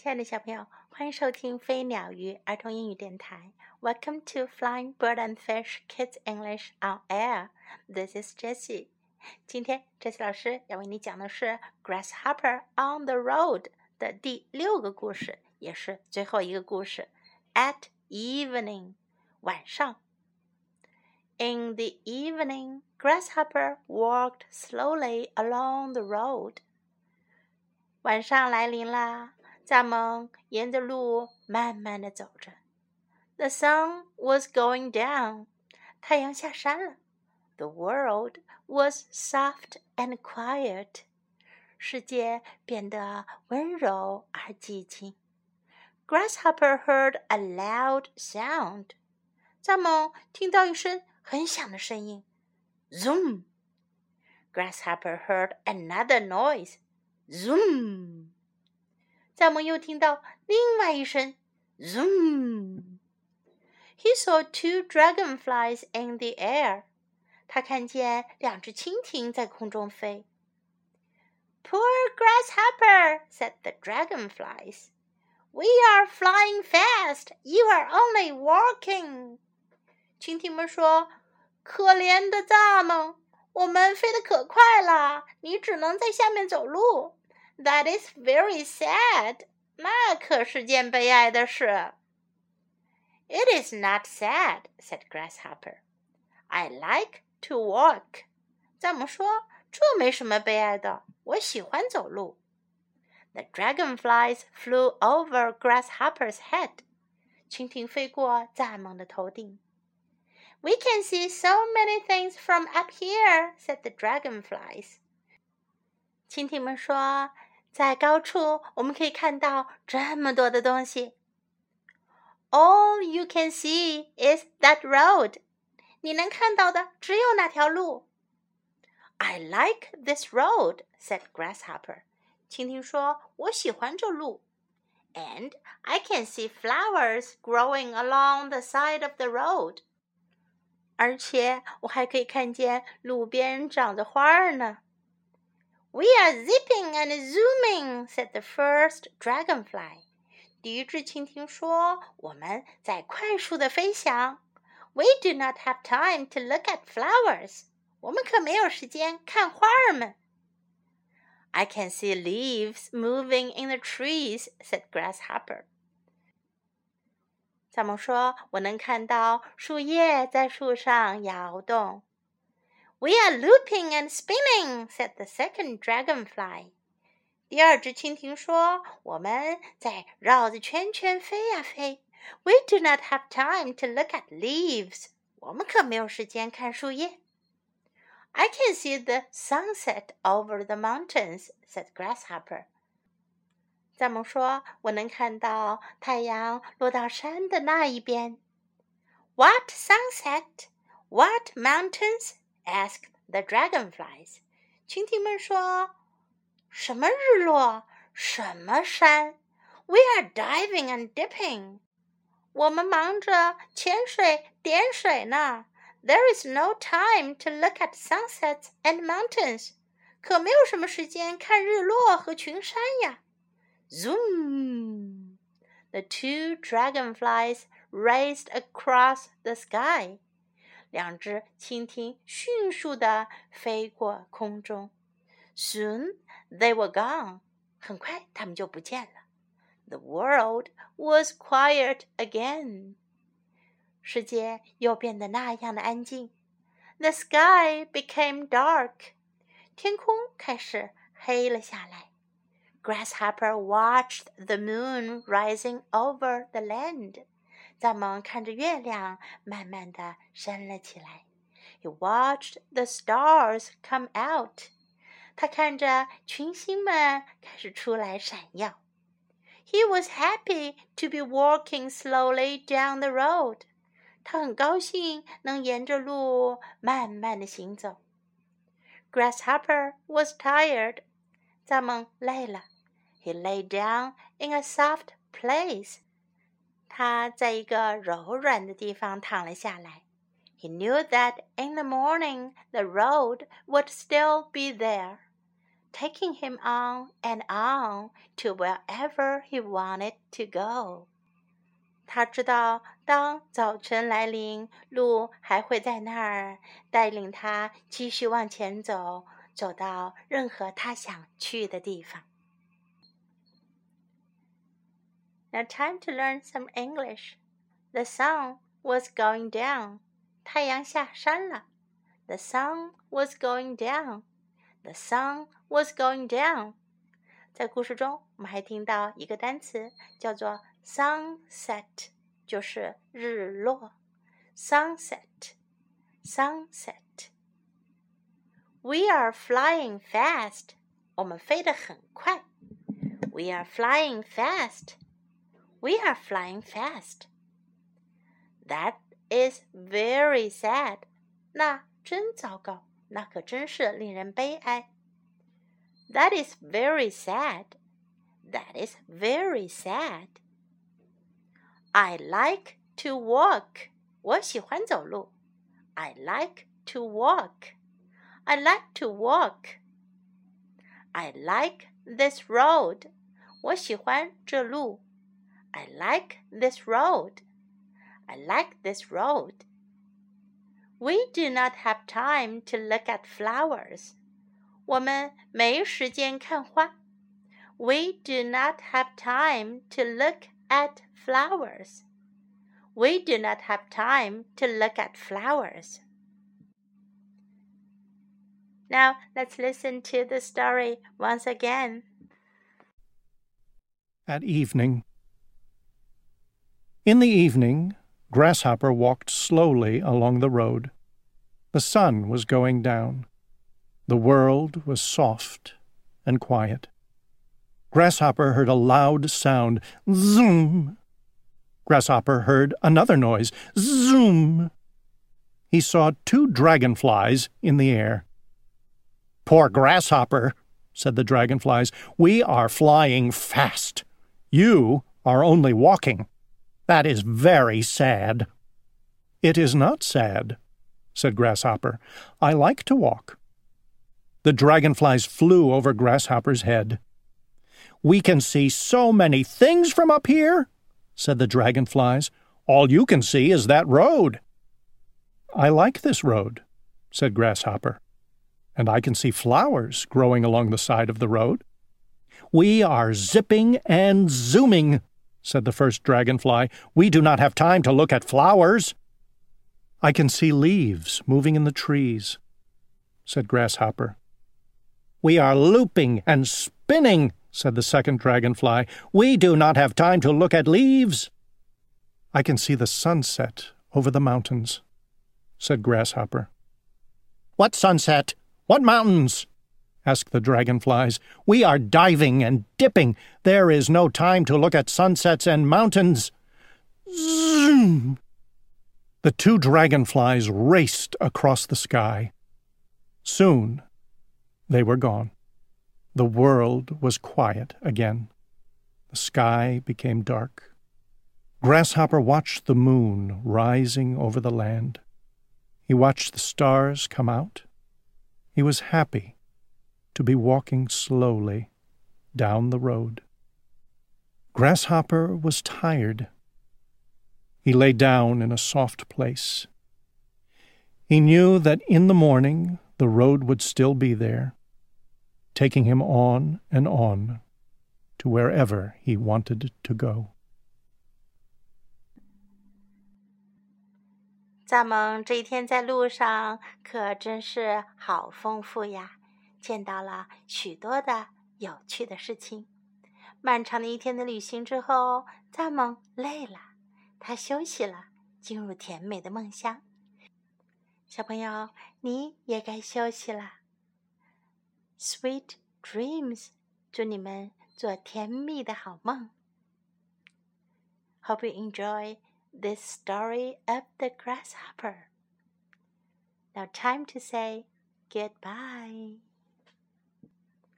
亲爱的小朋友，欢迎收听飞鸟鱼儿童英语电台。Welcome to Flying Bird and Fish Kids English on Air. This is Jessie. 今天，Jessie 老师要为你讲的是《Grasshopper on the Road》的第六个故事，也是最后一个故事。At evening，晚上。In the evening, Grasshopper walked slowly along the road. 晚上来临啦， 蚱蜢沿着路慢慢的走着。The sun was going down. 太阳下山了。The world was soft and quiet. 世界变得温柔而寂静。Grasshopper heard a loud sound. 蚱蜢听到一声很响的声音，zoom。Grasshopper heard another noise, zoom。 蚱蜢又听到另外一声，zoom。He saw two dragonflies in the air。他看见两只蜻蜓在空中飞。Poor grasshopper, said the dragonflies. We are flying fast. You are only walking. 蜻蜓们说：“可怜的蚱蜢，我们飞得可快了，你只能在下面走路。 ”That is very sad。那可是件悲哀的事。It is not sad," said Grasshopper. "I like to walk." 蚱蜢说：“这没什么悲哀的，我喜欢走路。” The dragonflies flew over Grasshopper's head. 蜻蜓飞过蚱蜢的头顶。we can see so many things from up here," said the dragonflies. 蜻蜓们说， 在高处我们可以看到这么多的东西。All you can see is that road. 你能看到的只有那条路。I like this road," said Grasshopper. 蜻蜓说：“我喜欢这路。” And I can see flowers growing along the side of the road. 而且我还可以看见路边长着花儿呢。 We are zipping and zooming," said the first dragonfly. 第一只蜻蜓说：“我们在快速的飞翔。” We do not have time to look at flowers. 我们可没有时间看花儿们。I can see leaves moving in the trees," said Grasshopper. 蚱蜢说：“我能看到树叶在树上摇动。” ” We are looping and spinning," said the second dragonfly. 第二只蜻蜓说：“我们在绕着圈圈飞呀飞。” We do not have time to look at leaves. 我们可没有时间看树叶。I can see the sunset over the mountains," said Grasshopper. 蚱蜢说：“我能看到太阳落到山的那一边。” What sunset? What mountains? asked the dragonflies. 蜻蜓们说：“什么日落？什么山？”We are diving and dipping. 我们忙着潜水、点水呢。There is no time to look at sunsets and mountains. 可没有什么时间看日落和群山呀。Zoom! The two dragonflies raced across the sky. 两只蜻蜓迅速地飞过空中。Soon they were gone. 很快，它们就不见了。The world was quiet again. 世界又变得那样的安静。The sky became dark. 天空开始黑了下来。Grasshopper watched the moon rising over the land. 蚱蜢看着月亮，慢慢的升了起来。He watched the stars come out。他看着群星们开始出来闪耀。He was happy to be walking slowly down the road。他很高兴能沿着路慢慢的行走。Grasshopper was tired。蚱蜢累了。He lay down in a soft place。他在一个柔软的地方躺了下来。He knew that in the morning the road would still be there. taking him on and on to wherever he wanted to go. 他知道，当早晨来临，路还会在那儿，带领他继续往前走，走到任何他想去的地方。Now time to learn some English. The sun was going down. 太阳下山了。The sun was going down. The sun was going down. 在故事中，我们还听到一个单词叫做 sunset，就是日落。sunset，sunset。We are flying fast. 我们飞得很快。We are flying fast. We are flying fast. That is very sad. 那真糟糕，那可真是令人悲哀。That is very sad. That is very sad. I like to walk. 我喜欢走路。I like to walk. I like to walk. I like this road. 我喜欢这路。 I like this road. I like this road. We do not have time to look at flowers. 我们没时间看花。We do not have time to look at flowers. We do not have time to look at flowers. Now let's listen to the story once again. At evening, in the evening, Grasshopper walked slowly along the road. The sun was going down. The world was soft and quiet. Grasshopper heard a loud sound, zoom. Grasshopper heard another noise, zoom. He saw two dragonflies in the air. Poor Grasshopper, said the dragonflies, we are flying fast. You are only walking. That is very sad. It is not sad, said Grasshopper. I like to walk. The dragonflies flew over Grasshopper's head. We can see so many things from up here, said the dragonflies. All you can see is that road. I like this road, said Grasshopper, and I can see flowers growing along the side of the road. We are zipping and zooming, said the first dragonfly. We do not have time to look at flowers. I can see leaves moving in the trees, said Grasshopper. We are looping and spinning, said the second dragonfly. We do not have time to look at leaves. I can see the sunset over the mountains, said Grasshopper. What sunset? What mountains? Asked the dragonflies. We are diving and dipping. There is no time to look at sunsets and mountains. Zoom! The two dragonflies raced across the sky. Soon they were gone. The world was quiet again. The sky became dark. Grasshopper watched the moon rising over the land. He watched the stars come out. He was happy to be walking slowly down the road. Grasshopper was tired. He lay down in a soft place. He knew that in the morning the road would still be there, taking him on and on to wherever he wanted to go. 蚱蜢这一天在路上可真是好丰富呀！ 见到了许多的有趣的事情。漫长的一天的旅行之后，蚱蜢累了，它休息了，进入甜美的梦乡。小朋友，你也该休息了。Sweet dreams，祝你们做甜蜜的好梦。Hope you enjoy this story of the grasshopper. Now, time to say goodbye.